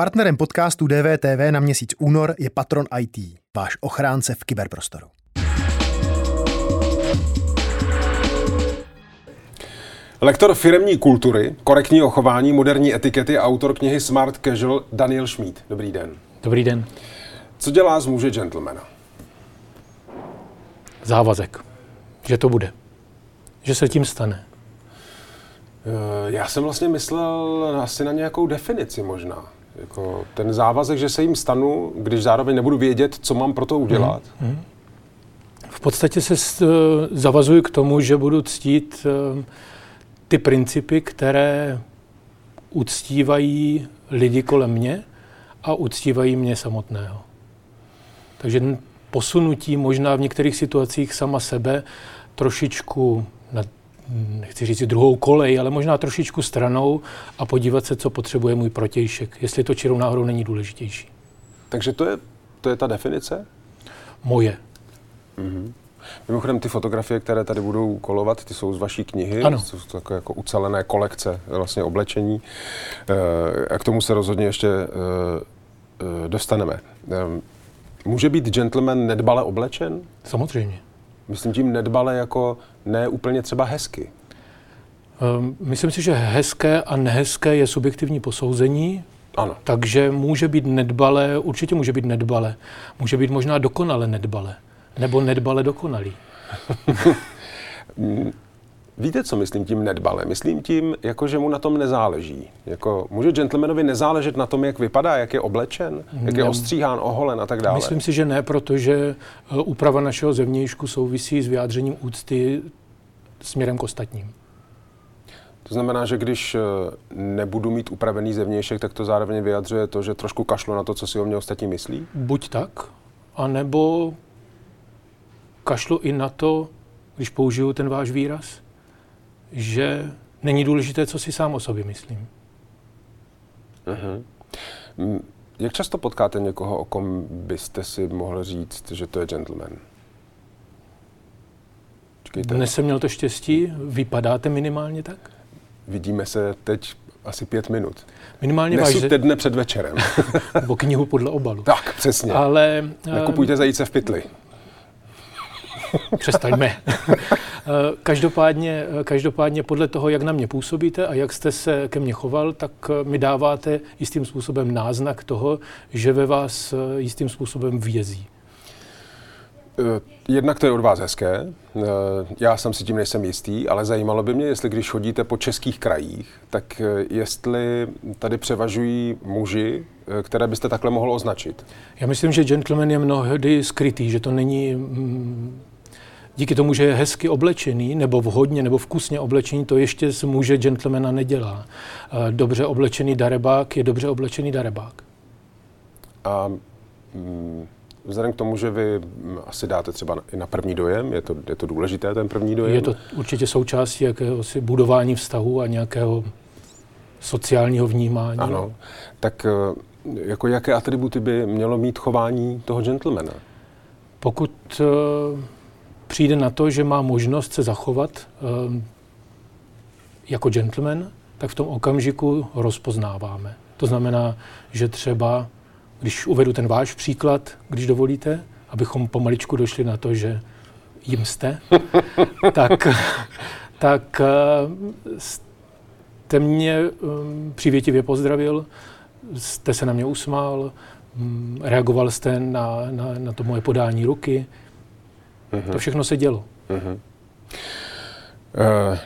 Partnerem podcastu DVTV na měsíc únor je Patron IT, váš ochránce v kyberprostoru. Lektor firemní kultury, korektního chování, moderní etikety a autor knihy Smart Casual Daniel Schmid. Dobrý den. Dobrý den. Co dělá z muže gentlemana? Závazek, že to bude. Že se tím stane. Eh, já jsem vlastně myslel asi na nějakou definici možná. Jako ten závazek, že se jim stanu, když zároveň nebudu vědět, co mám pro to udělat. Mm. V podstatě se eh, zavazuji k tomu, že budu ctít eh, ty principy, které uctívají lidi kolem mě a uctívají mě samotného. Takže posunutí možná v některých situacích sama sebe trošičku nechci říct druhou kolej, ale možná trošičku stranou a podívat se, co potřebuje můj protějšek, jestli to čirou náhodou není důležitější. Takže to je, to je ta definice? Moje. Mm-hmm. Mimochodem, ty fotografie, které tady budou kolovat, ty jsou z vaší knihy, ano. jsou to takové jako ucelené kolekce vlastně oblečení. E, a k tomu se rozhodně ještě e, e, dostaneme. E, může být gentleman nedbale oblečen? Samozřejmě. Myslím tím nedbale jako ne úplně třeba hezky. Um, myslím si, že hezké a nehezké je subjektivní posouzení. Ano. Takže může být nedbale, určitě může být nedbale. Může být možná dokonale nedbale. Nebo nedbale dokonalý. Víte, co myslím tím nedbale? Myslím tím, jako že mu na tom nezáleží. Jako, může gentlemanovi nezáležet na tom, jak vypadá, jak je oblečen, jak je ostříhán, oholen a tak dále? Myslím si, že ne, protože eh, úprava našeho zevnějšku souvisí s vyjádřením úcty směrem k ostatním. To znamená, že když eh, nebudu mít upravený zevnějšek, tak to zároveň vyjadřuje to, že trošku kašlu na to, co si o mě ostatní myslí? Buď tak, anebo kašlu i na to, když použiju ten váš výraz, že není důležité, co si sám o sobě myslím. Uh-huh. Jak často potkáte někoho, o kom byste si mohl říct, že to je gentleman? Čekejte. Dnes jsem měl to štěstí, vypadáte minimálně tak? Vidíme se teď asi pět minut. Minimálně Nesu váš... dne před večerem. Nebo knihu podle obalu. Tak, přesně. Ale... Nekupujte zajíce v pytli. Přestaňme. Eh, každopádně, eh, každopádně podle toho, jak na mě působíte a jak jste se ke mně choval, tak eh, mi dáváte jistým způsobem náznak toho, že ve vás jistým způsobem vězí. Jednak to je od vás hezké, já jsem si tím nejsem jistý, ale zajímalo by mě, jestli když chodíte po českých krajích, tak jestli tady převažují muži, které byste takhle mohl označit. Já myslím, že gentleman je mnohdy skrytý, že to není mm, díky tomu, že je hezky oblečený, nebo vhodně, nebo vkusně oblečený, to ještě z muže gentlemana nedělá. Eh, dobře oblečený darebák je dobře oblečený darebák. A mm, vzhledem k tomu, že vy mm, asi dáte třeba i na první dojem, je to, je to důležité, ten první dojem? Je to určitě součástí jakéhosi budování vztahu a nějakého sociálního vnímání. Ano. Tak eh, jako jaké atributy by mělo mít chování toho gentlemana? Pokud uh, přijde na to, že má možnost se zachovat um, jako gentleman, tak v tom okamžiku rozpoznáváme. To znamená, že třeba, když uvedu ten váš příklad, když dovolíte, abychom pomaličku došli na to, že jim jste, tak, tak uh, jste mě um, přivětivě pozdravil, jste se na mě usmál, um, reagoval jste na, na, na to moje podání ruky, Mm-hmm. To všechno se dělo. Mm-hmm.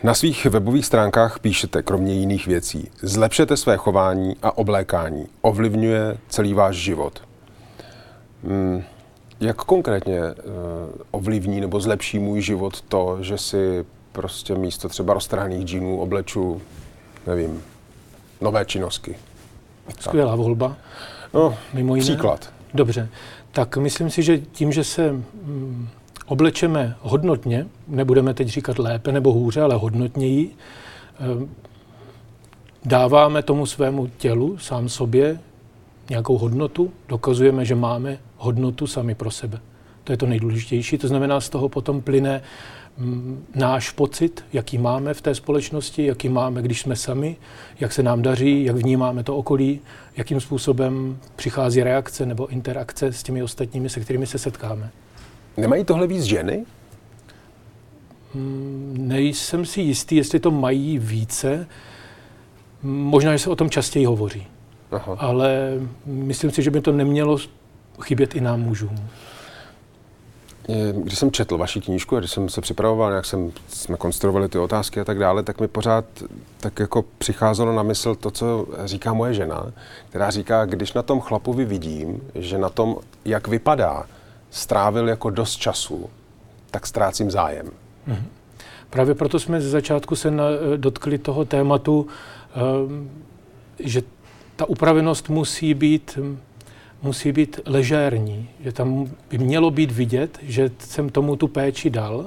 Na svých webových stránkách píšete kromě jiných věcí, zlepšete své chování a oblékání, ovlivňuje celý váš život. Hmm. Jak konkrétně uh, ovlivní nebo zlepší můj život to, že si prostě místo třeba roztrhaných džínů obleču, nevím, nové činnosti? Skvělá volba. No, Mimo jiné. příklad. Dobře. Tak myslím si, že tím, že se mm, oblečeme hodnotně, nebudeme teď říkat lépe nebo hůře, ale hodnotněji, eh, dáváme tomu svému tělu, sám sobě, nějakou hodnotu, dokazujeme, že máme hodnotu sami pro sebe. To je to nejdůležitější. To znamená, z toho potom plyne mm, náš pocit, jaký máme v té společnosti, jaký máme, když jsme sami, jak se nám daří, jak vnímáme to okolí, jakým způsobem přichází reakce nebo interakce s těmi ostatními, se kterými se setkáme. Nemají tohle víc ženy? Mm, nejsem si jistý, jestli to mají více. Možná, že se o tom častěji hovoří. Aha. Ale myslím si, že by to nemělo chybět i nám mužům. Když jsem četl vaši knížku a když jsem se připravoval, jak jsem, jsme konstruovali ty otázky a tak dále, tak mi pořád tak jako přicházelo na mysl to, co říká moje žena, která říká, když na tom chlapovi vidím, že na tom, jak vypadá, strávil jako dost času, tak ztrácím zájem. Mm-hmm. Právě proto jsme ze začátku se na, dotkli toho tématu, um, že ta upravenost musí být musí být ležérní, že tam by mělo být vidět, že jsem tomu tu péči dal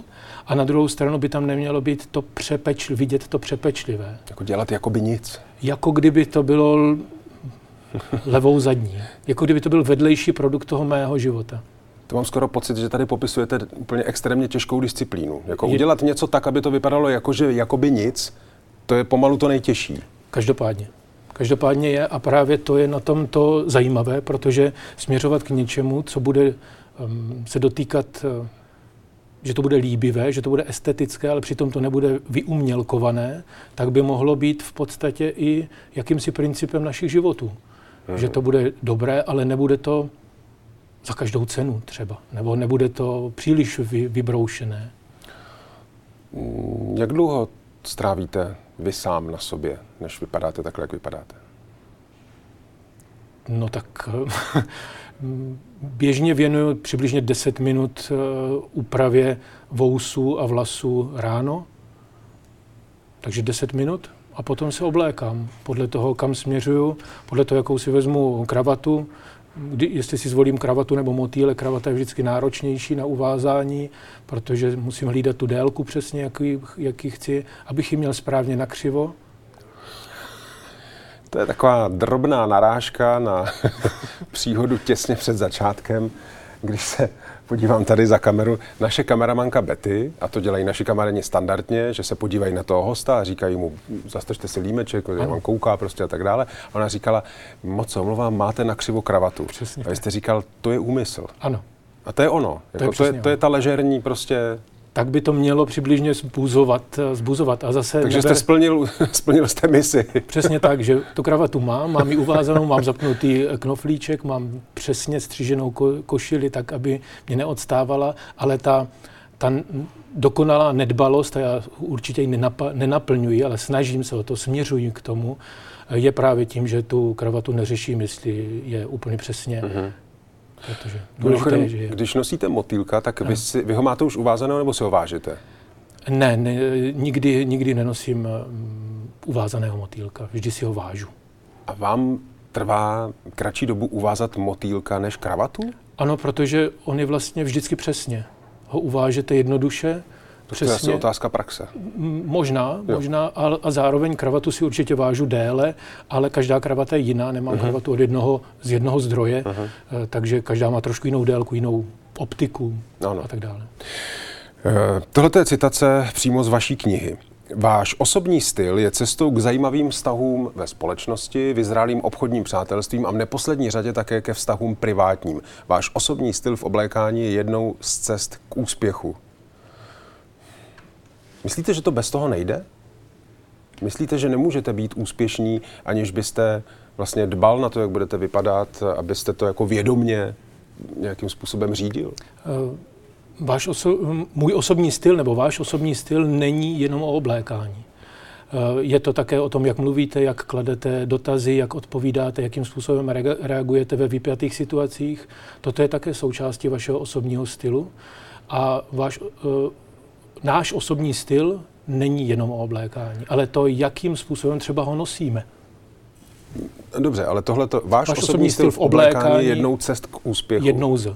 a na druhou stranu by tam nemělo být to přepeč, vidět to přepečlivé. Jako dělat jako by nic. Jako kdyby to bylo levou zadní. Jako kdyby to byl vedlejší produkt toho mého života. To mám skoro pocit, že tady popisujete úplně extrémně těžkou disciplínu. Jako je... udělat něco tak, aby to vypadalo jako, že jakoby nic, to je pomalu to nejtěžší. Každopádně. Každopádně je a právě to je na tom to zajímavé, protože směřovat k něčemu, co bude um, se dotýkat, uh, že to bude líbivé, že to bude estetické, ale přitom to nebude vyumělkované, tak by mohlo být v podstatě i jakýmsi principem našich životů. Mhm. Že to bude dobré, ale nebude to za každou cenu třeba, nebo nebude to příliš vy, vybroušené. Jak dlouho strávíte vy sám na sobě, než vypadáte takhle, jak vypadáte? No tak běžně věnuju přibližně 10 minut eh, úpravě vousů a vlasů ráno. Takže 10 minut a potom se oblékám. Podle toho, kam směřuju, podle toho, jakou si vezmu kravatu, kdy, jestli si zvolím kravatu nebo motýle, kravata je vždycky náročnější na uvázání, protože musím hlídat tu délku přesně, jaký, jaký chci, abych ji měl správně nakřivo. To je taková drobná narážka na příhodu těsně před začátkem, když se podívám tady za kameru, naše kameramanka Betty, a to dělají naši kameráni standardně, že se podívají na toho hosta a říkají mu, zastažte si límeček, on kouká prostě a tak dále. A ona říkala, moc se omlouvám, máte na křivo kravatu. Přesně. A vy jste říkal, to je úmysl. Ano. A to je ono. To, jako, je, to, je, to je ta ležerní prostě tak by to mělo přibližně zbuzovat. zbuzovat. A zase Takže neber... jste splnil, splnil jste misi. Přesně tak, že tu kravatu mám, mám ji uvázanou, mám zapnutý knoflíček, mám přesně stříženou ko- košili tak, aby mě neodstávala, ale ta, ta dokonalá nedbalost, a já určitě ji nenap- nenaplňuji, ale snažím se o to, směřuji k tomu, je právě tím, že tu kravatu neřeším, jestli je úplně přesně mm-hmm Protože důležité je, že je. Když nosíte motýlka, tak vy, si, vy ho máte už uvázaného nebo si ho vážete? Ne, ne nikdy, nikdy nenosím um, uvázaného motýlka, vždy si ho vážu. A vám trvá kratší dobu uvázat motýlka než kravatu? Ano, protože on je vlastně vždycky přesně. Ho uvážete jednoduše. To je asi otázka praxe. Možná, jo. možná, a, a zároveň kravatu si určitě vážu déle, ale každá kravata je jiná, nemám uh-huh. kravatu od jednoho, z jednoho zdroje, uh-huh. takže každá má trošku jinou délku, jinou optiku ano. a tak dále. Uh, tohle je citace přímo z vaší knihy. Váš osobní styl je cestou k zajímavým vztahům ve společnosti, vyzrálým obchodním přátelstvím a v neposlední řadě také ke vztahům privátním. Váš osobní styl v oblékání je jednou z cest k úspěchu. Myslíte, že to bez toho nejde? Myslíte, že nemůžete být úspěšní, aniž byste vlastně dbal na to, jak budete vypadat, abyste to jako vědomně nějakým způsobem řídil? Uh, váš oso- můj osobní styl nebo váš osobní styl není jenom o oblékání. Uh, je to také o tom, jak mluvíte, jak kladete dotazy, jak odpovídáte, jakým způsobem reagujete ve vypjatých situacích. Toto je také součástí vašeho osobního stylu. A váš uh, náš osobní styl není jenom o oblékání, ale to, jakým způsobem třeba ho nosíme. Dobře, ale tohle to, váš, váš osobní styl v oblékání je jednou cest k úspěchu. Jednou z.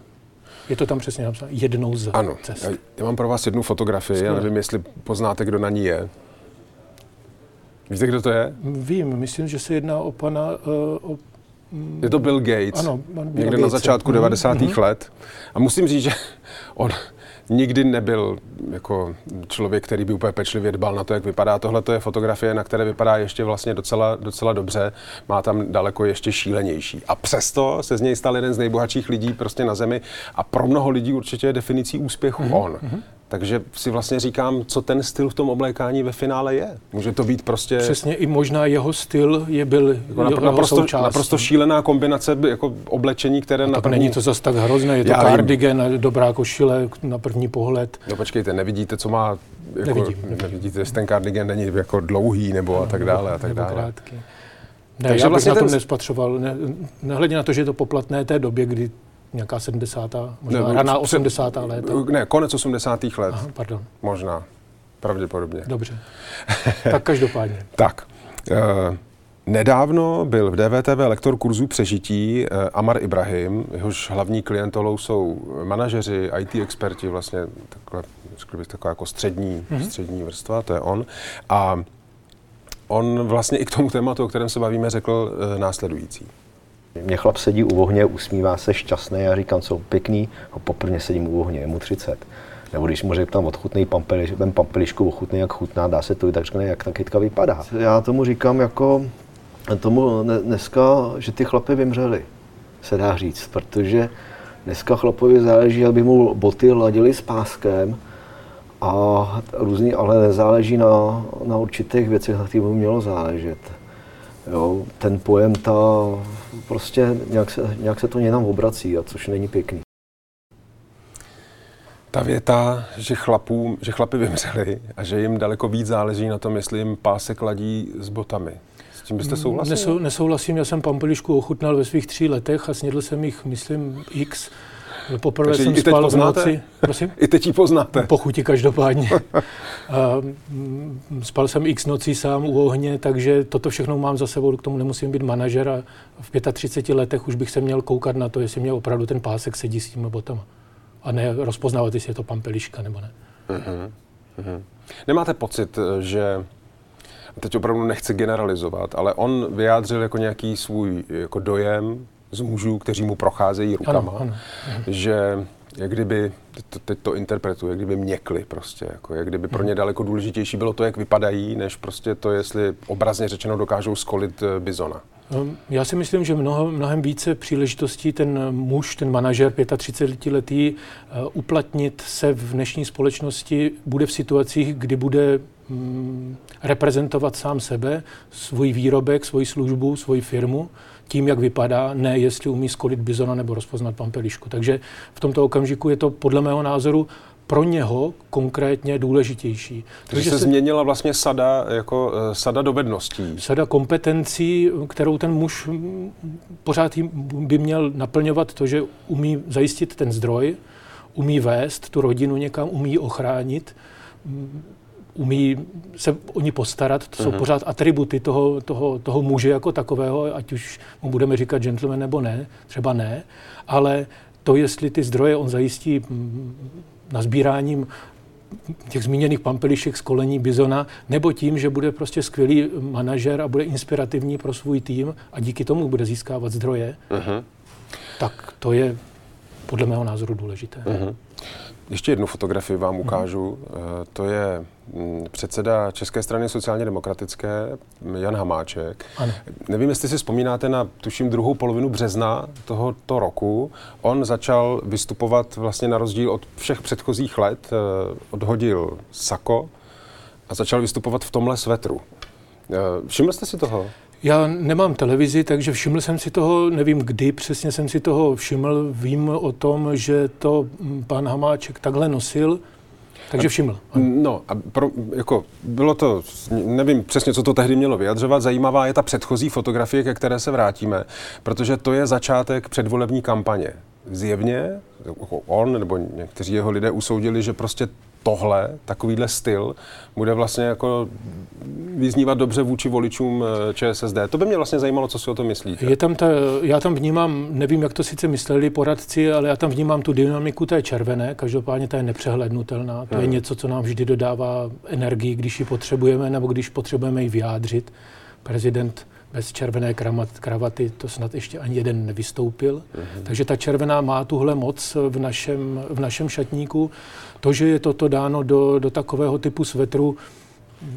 Je to tam přesně napsáno. Jednou z ano. cest. Já, já mám pro vás jednu fotografii, Skvěle. já nevím, jestli poznáte, kdo na ní je. Víte, kdo to je? Vím, myslím, že se jedná o pana... Uh, o, mm, je to Bill Gates, ano, Bill někde Gates. na začátku mm-hmm. 90. Mm-hmm. let. A musím říct, že on nikdy nebyl jako člověk, který by úplně pečlivě dbal na to, jak vypadá. Tohle je fotografie, na které vypadá ještě vlastně docela, docela dobře. Má tam daleko ještě šílenější. A přesto se z něj stal jeden z nejbohatších lidí prostě na zemi a pro mnoho lidí určitě je definicí úspěchu mm-hmm. on. Mm-hmm. Takže si vlastně říkám, co ten styl v tom oblékání ve finále je. Může to být prostě... Přesně, i možná jeho styl je byl jako jeho naprosto, součástí. naprosto šílená kombinace jako oblečení, které no, na první... není to zase tak hrozné, je to cardigan, dobrá košile na první pohled. No počkejte, nevidíte, co má... Jako, Nevidím. Nevidíte, jestli ten cardigan není jako dlouhý nebo no, a tak dále a tak dále. Krátký. Ne, Takže já bych vlastně na tom ten... nespatřoval. Ne, nehledě na to, že je to poplatné té době, kdy nějaká 70. možná ne, raná 80. léta. Ne, konec 80. let. Aha, pardon. Možná. Pravděpodobně. Dobře. tak každopádně. tak. Uh, Nedávno byl v DVTV lektor kurzu přežití eh, Amar Ibrahim, jehož hlavní klientolou jsou manažeři, IT experti, vlastně takhle, bych, taková jako střední, mm-hmm. střední vrstva, to je on. A on vlastně i k tomu tématu, o kterém se bavíme, řekl uh, následující. Mě chlap sedí u ohně, usmívá se šťastný, já říkám, co pěkný, ho poprvé sedím u ohně, je mu 30. Nebo když mu řeknu tam odchutnej pampeliš, vem pampelišku, ochutnej, jak chutná, dá se to i tak řekne, jak ta kytka vypadá. Já tomu říkám jako, tomu dneska, že ty chlapy vymřeli, se dá říct, protože dneska chlapovi záleží, aby mu boty ladili s páskem a různý, ale nezáleží na, na určitých věcech, na kterých by mělo záležet. Jo, ten pojem, ta, prostě nějak se, nějak se to někam obrací, a což není pěkný. Ta věta, že, chlapům, že chlapy vymřeli a že jim daleko víc záleží na tom, jestli jim pásek ladí s botami. S tím byste souhlasil? Nesou, nesouhlasím, já jsem pampelišku ochutnal ve svých tří letech a snědl jsem jich, myslím, x Poprvé Takže jsem i teď spal poznáte? v noci. Prosím? I teď ji poznáte. Po chuti každopádně. mm, spal jsem x nocí sám u ohně, takže toto všechno mám za sebou, k tomu nemusím být manažer a v 35 letech už bych se měl koukat na to, jestli mě opravdu ten pásek sedí s těmi botama. A ne rozpoznávat, jestli je to pampeliška nebo ne. Uh-huh. Uh-huh. Nemáte pocit, že teď opravdu nechci generalizovat, ale on vyjádřil jako nějaký svůj jako dojem, z mužů, kteří mu procházejí rukama, ano, ano. že jak kdyby, teď to, interpretuje, jak kdyby měkli prostě, jako, jak kdyby pro ně daleko důležitější bylo to, jak vypadají, než prostě to, jestli obrazně řečeno dokážou skolit eh, bizona. Ehm, já si myslím, že mnoho, mnohem více příležitostí ten muž, ten manažer 35-letý eh, uplatnit se v dnešní společnosti bude v situacích, kdy bude mm, reprezentovat sám sebe, svůj výrobek, svoji službu, svoji firmu tím, jak vypadá, ne jestli umí skolit bizona nebo rozpoznat pampelišku. Takže v tomto okamžiku je to podle mého názoru pro něho konkrétně důležitější. Takže se, se změnila vlastně sada, jako, eh, sada dovedností. Sada kompetencí, kterou ten muž pořád by měl naplňovat to, že umí zajistit ten zdroj, umí vést tu rodinu někam, umí ochránit, umí se o ní postarat. To jsou uh-huh. pořád atributy toho, toho, toho muže jako takového, ať už mu budeme říkat gentleman nebo ne, třeba ne, ale to, jestli ty zdroje on zajistí na sbíráním těch zmíněných pampelišek z kolení bizona, nebo tím, že bude prostě skvělý manažer a bude inspirativní pro svůj tým a díky tomu bude získávat zdroje, uh-huh. tak to je podle mého názoru důležité. Uh-huh. Ještě jednu fotografii vám mhm. ukážu. Uh-huh. To je mm, předseda České strany sociálně demokratické, Jan Hamáček. Ano. Nevím, jestli si vzpomínáte na, tuším, druhou polovinu března tohoto roku. On začal vystupovat vlastně na rozdíl od všech předchozích let. Eh, odhodil sako a začal vystupovat v tomhle svetru. Eh, všiml jste si toho? Já nemám televizi, takže všiml jsem si toho, nevím kdy přesně jsem si toho všiml. Vím o tom, že to pan Hamáček takhle nosil, takže všiml. No, a pro, jako bylo to, nevím přesně, co to tehdy mělo vyjadřovat. Zajímavá je ta předchozí fotografie, ke které se vrátíme, protože to je začátek předvolební kampaně. Zjevně jako on nebo někteří jeho lidé usoudili, že prostě tohle, takovýhle styl, bude vlastně jako vyznívat dobře vůči voličům eh, ČSSD. To by mě vlastně zajímalo, co si o to myslíte. Je tam ta, já tam vnímám, nevím, jak to sice mysleli poradci, ale já tam vnímám tu dynamiku té červené, každopádně ta je nepřehlednutelná. To hmm. je něco, co nám vždy dodává energii, když ji potřebujeme, nebo když potřebujeme ji vyjádřit. Prezident bez červené kravaty to snad ještě ani jeden nevystoupil. Mm-hmm. Takže ta červená má tuhle moc v našem, v našem šatníku. To, že je toto dáno do, do takového typu svetru,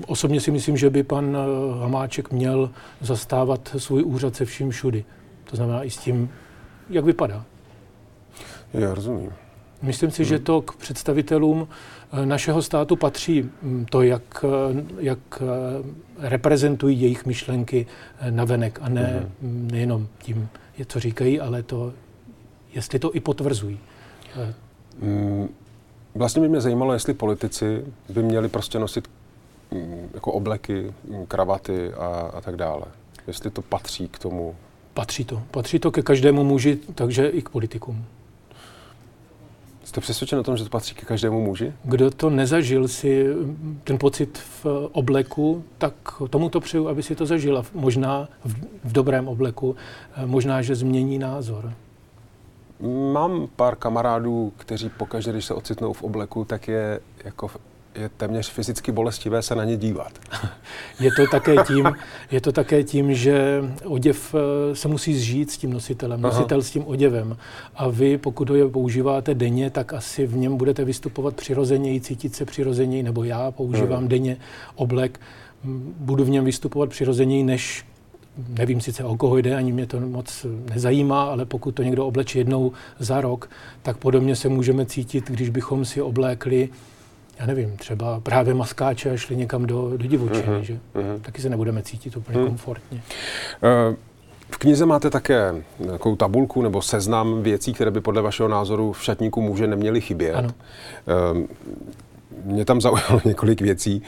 osobně si myslím, že by pan eh, Hamáček měl zastávat svůj úřad se vším všudy. To znamená i s tím, jak vypadá. Já rozumím. Myslím si, hmm. že to k představitelům našeho státu patří hm, to, jak, eh, jak reprezentují jejich myšlenky na venek a ne, hmm. nejenom tím, co říkají, ale to, jestli to i potvrzují. Hmm. Vlastně by mě zajímalo, jestli politici by měli prostě nosit Mm, jako obleky, mm, kravaty a, a tak dále. Jestli to patří k tomu. Patří to. Patří to ke každému muži, takže i k politikům. Jste přesvědčen o tom, že to patří ke každému muži? Kdo to nezažil si ten pocit v obleku, tak tomu to přeju, aby si to zažil. A možná v, v dobrém obleku, eh, možná, že změní názor. Mám pár kamarádů, kteří pokaždé, když se ocitnou v obleku, tak je jako je téměř fyzicky bolestivé se na ně dívat. Je to také tím, je to také tím že oděv eh, se musí zžít s tím nositelem, Aha. nositel s tím oděvem. A vy, pokud ho je používáte denně, tak asi v něm budete vystupovat přirozeněji, cítit se přirozeněji, nebo já používám hmm. denně oblek, budu v něm vystupovat přirozeněji, než nevím sice o koho jde, ani mě to moc nezajímá, ale pokud to někdo obleče jednou za rok, tak podobně se můžeme cítit, když bychom si oblékli já nevím, třeba právě maskáče a šli někam do, do divočiny, uh-huh, že? Uh-huh. Taky se nebudeme cítit úplně uh-huh. komfortně. Uh, v knize máte také takovou tabulku nebo seznam věcí, které by podle vašeho názoru v šatníku muže neměly chybět. Ano. Uh, mě tam zaujalo několik věcí.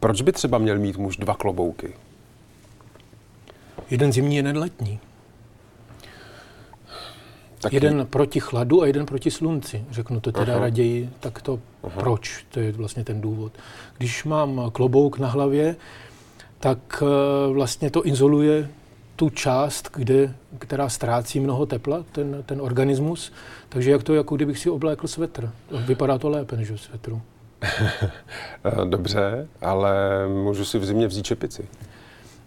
Proč by třeba měl mít muž dva klobouky? Jeden zimní, jeden letní. Taky. Jeden proti chladu a jeden proti slunci. Řeknu to teda Aha. raději tak to Aha. proč, to je vlastně ten důvod. Když mám klobouk na hlavě, tak eh, vlastně to izoluje tu část, kde, která ztrácí mnoho tepla, ten, ten organismus. Takže jak to, jako kdybych si oblékl svetr. Vypadá to lépe než v svetru. Dobře, ale můžu si v zimě vzít čepici.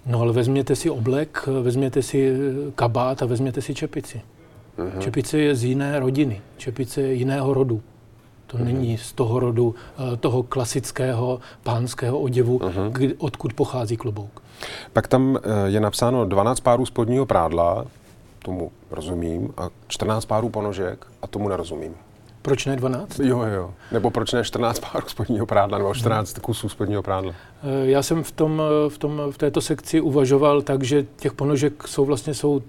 No ale vezměte si oblek, vezměte si kabát a vezměte si čepici. Uh-huh. Čepice je z jiné rodiny, čepice je jiného rodu. To uh-huh. není z toho rodu, eh, toho klasického pánského oděvu, kdy, odkud pochází klobouk. Pak tam eh, je napsáno 12 párů spodního prádla, tomu rozumím, a 14 párů ponožek, a tomu nerozumím. Proč ne 12? Jo, jo. Nebo proč ne 14 párů spodního prádla, nebo 14 kusů spodního prádla? Eh, já jsem v, tom, v, tom, v této sekci uvažoval tak, že těch ponožek jsou vlastně jsou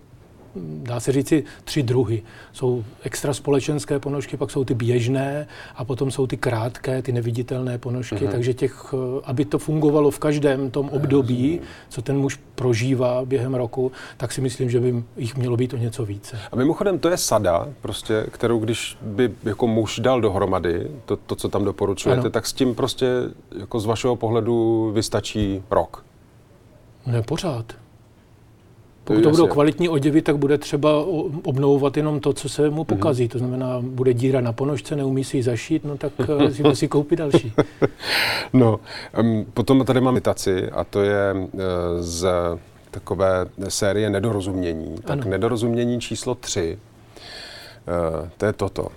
dá se říci, tři druhy. Jsou extra společenské ponožky, pak jsou ty běžné a potom jsou ty krátké, ty neviditelné ponožky. Mm-hmm. Takže těch, eh, aby to fungovalo v každém tom období, co ten muž prožívá během roku, tak si myslím, že by jich mělo být o něco více. A mimochodem to je sada, prostě, kterou když by jako muž dal dohromady, to, to co tam doporučujete, ano. tak s tím prostě jako z vašeho pohledu vystačí rok. Ne, pořád. Pokud to budou kvalitní oděvy, tak bude třeba obnovovat jenom to, co se mu mhm. pokazí. Mm-hmm. To znamená, bude díra na ponožce, neumí si ji zašít, no tak eh, si musí koupit další. no, um, potom tady mám imitaci a to je uh, z takové série nedorozumění. Tak ano. nedorozumění číslo tři, uh, to je toto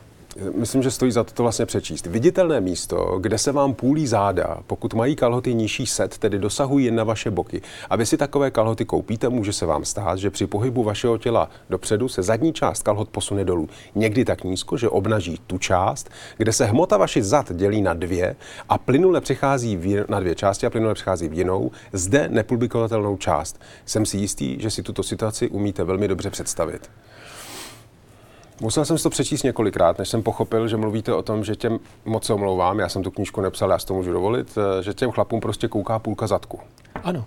myslím, že stojí za to to vlastně přečíst. Viditelné místo, kde se vám půlí záda, pokud mají kalhoty nižší set, tedy dosahují jen na vaše boky. A vy si takové kalhoty koupíte, může se vám stát, že při pohybu vašeho těla dopředu se zadní část kalhot posune dolů. Někdy tak nízko, že obnaží tu část, kde se hmota vašich zad dělí na dvě a plynule přechází v, na dvě části a plynule přechází v jinou, zde nepublikovatelnou část. Jsem si jistý, že si tuto situaci umíte velmi dobře představit. Musel jsem si to přečíst několikrát, než jsem pochopil, že mluvíte o tom, že těm, moc se omlouvám, já jsem tu knížku nepsal, já si to můžu dovolit, eh, že těm chlapům prostě kouká půlka zadku. Ano.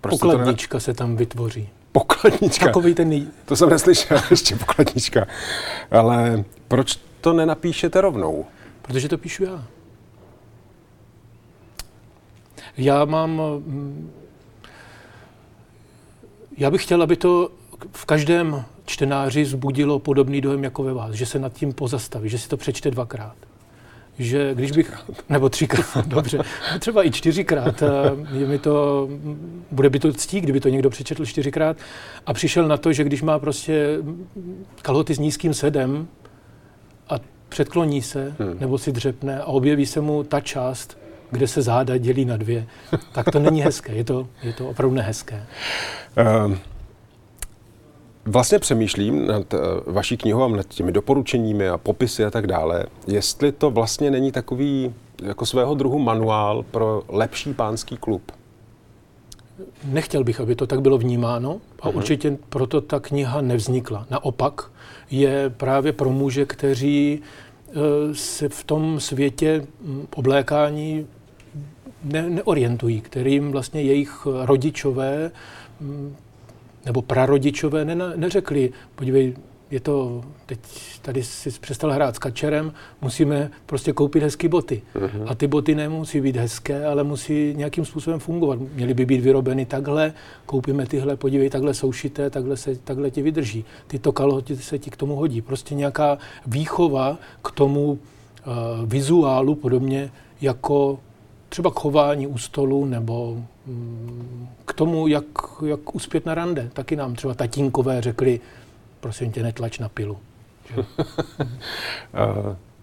Prostě Pokladnička ne... se tam vytvoří. Pokladnička? Takový ten... Nej... To jsem neslyšel, ještě pokladnička. Ale proč to nenapíšete rovnou? Protože to píšu já. Já mám... Mm, já bych chtěl, aby to v každém čtenáři zbudilo podobný dojem jako ve vás, že se nad tím pozastaví, že si to přečte dvakrát. že když bych, nebo třikrát, dobře, třeba i čtyřikrát, je mi to, bude by to ctí, kdyby to někdo přečetl čtyřikrát a přišel na to, že když má prostě kalhoty s nízkým sedem a předkloní se, hmm. nebo si dřepne a objeví se mu ta část, kde se záda dělí na dvě, tak to není hezké, je to, je to opravdu nehezké. Um. Vlastně přemýšlím nad uh, vaší knihou a nad těmi doporučeními a popisy a tak dále, jestli to vlastně není takový jako svého druhu manuál pro lepší pánský klub. Nechtěl bych, aby to tak bylo vnímáno a uh-huh. určitě proto ta kniha nevznikla. Naopak je právě pro muže, kteří uh, se v tom světě hm, oblékání ne, neorientují, kterým vlastně jejich rodičové hm, nebo prarodičové ne, neřekli, podívej, je to, teď tady si přestal hrát s kačerem, musíme prostě koupit hezké boty. Uh-huh. A ty boty nemusí být hezké, ale musí nějakým způsobem fungovat. Měly by být vyrobeny takhle, koupíme tyhle, podívej, takhle jsou šité, takhle, se, takhle ti vydrží. Tyto kalhoty se ti k tomu hodí. Prostě nějaká výchova k tomu uh, vizuálu, podobně jako třeba k chování u stolu nebo k tomu, jak, jak uspět na rande. Taky nám třeba tatínkové řekli, prosím tě, netlač na pilu.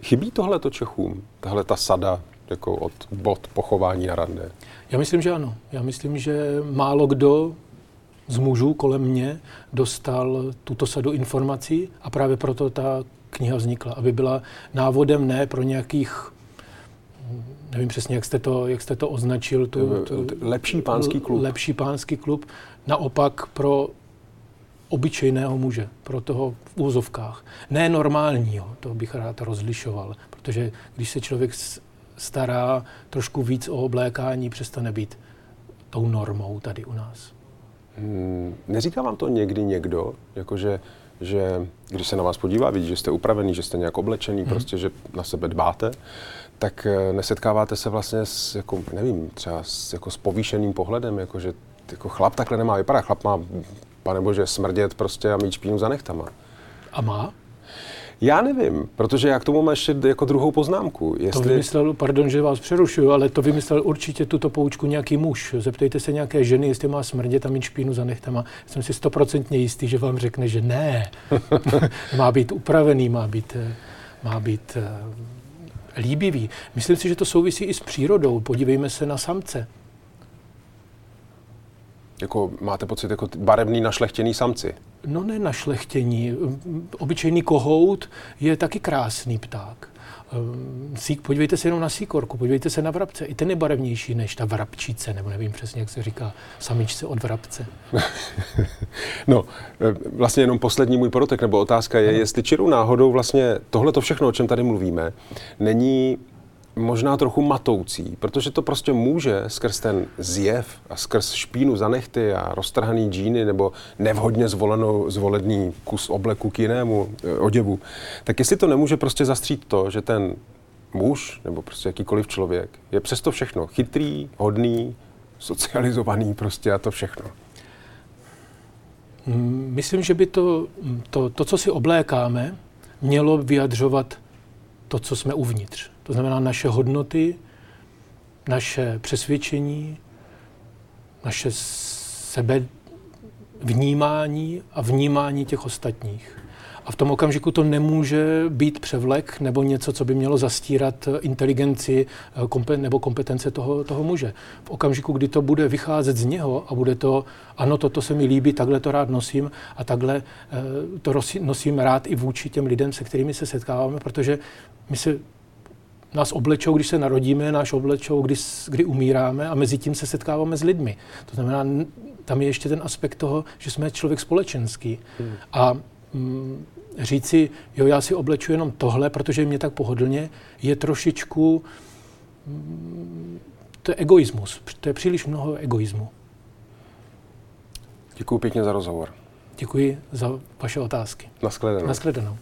Chybí tohle to Čechům, tahle ta sada jako od bod pochování na rande? Já myslím, že ano. Já myslím, že málo kdo z mužů kolem mě dostal tuto sadu informací a právě proto ta kniha vznikla, aby byla návodem ne pro nějakých nevím přesně, jak jste to, jak jste to označil. Tu, tu, lepší pánský klub. Lepší pánský klub. Naopak pro obyčejného muže, pro toho v úzovkách. Ne normálního, to bych rád rozlišoval, protože když se člověk stará trošku víc o oblékání, přestane být tou normou tady u nás. Hmm, neříká vám to někdy někdo, jakože že když se na vás podívá, vidí, že jste upravený, že jste nějak oblečený, hmm. prostě, že na sebe dbáte, tak eh, nesetkáváte se vlastně s, jako, nevím, třeba s, jako s povýšeným pohledem, jako že jako chlap takhle nemá vypadat. Chlap má, pane bože, smrdět prostě a mít špínu za nechtama. A má? Já nevím, protože já k tomu mám ještě jako druhou poznámku. Jestli... To vymyslel, pardon, že vás přerušuju, ale to vymyslel určitě tuto poučku nějaký muž. Zeptejte se nějaké ženy, jestli má smrdět a mít špínu za nechtama. Jsem si stoprocentně jistý, že vám řekne, že ne. má být upravený, má být, eh, má být eh, líbivý. Myslím si, že to souvisí i s přírodou. Podívejme se na samce. Jako máte pocit jako barevný našlechtěný samci? No ne našlechtění. Obyčejný kohout je taky krásný pták. Ehm, sík, podívejte se jenom na síkorku, podívejte se na vrabce. I ten je barevnější než ta vrabčice, nebo nevím přesně, jak se říká, samičce od vrabce. no, e, vlastně jenom poslední můj porotek nebo otázka je, ano. jestli čirou náhodou vlastně tohle to všechno, o čem tady mluvíme, není možná trochu matoucí, protože to prostě může skrz ten zjev a skrz špínu za nechty a roztrhaný džíny nebo nevhodně zvolenou, zvolený kus obleku k jinému e, oděvu, tak jestli to nemůže prostě zastřít to, že ten muž nebo prostě jakýkoliv člověk je přesto všechno chytrý, hodný, socializovaný prostě a to všechno. Myslím, že by to, to, to co si oblékáme, mělo vyjadřovat to, co jsme uvnitř. To znamená naše hodnoty, naše přesvědčení, naše sebe vnímání a vnímání těch ostatních. A v tom okamžiku to nemůže být převlek nebo něco, co by mělo zastírat inteligenci nebo kompetence toho, toho muže. V okamžiku, kdy to bude vycházet z něho a bude to, ano, toto se mi líbí, takhle to rád nosím a takhle eh, to nosím rád i vůči těm lidem, se kterými se setkáváme, protože my se nás oblečou, když se narodíme, náš oblečou, kdy, kdy umíráme a mezi tím se setkáváme s lidmi. To znamená, tam je ještě ten aspekt toho, že jsme člověk společenský. Hmm. A mm, říci, jo, já si obleču jenom tohle, protože je mě tak pohodlně, je trošičku, mm, to je egoismus. To je příliš mnoho egoismu. Děkuji pěkně za rozhovor. Děkuji za vaše otázky. Naschledanou. Naschledanou.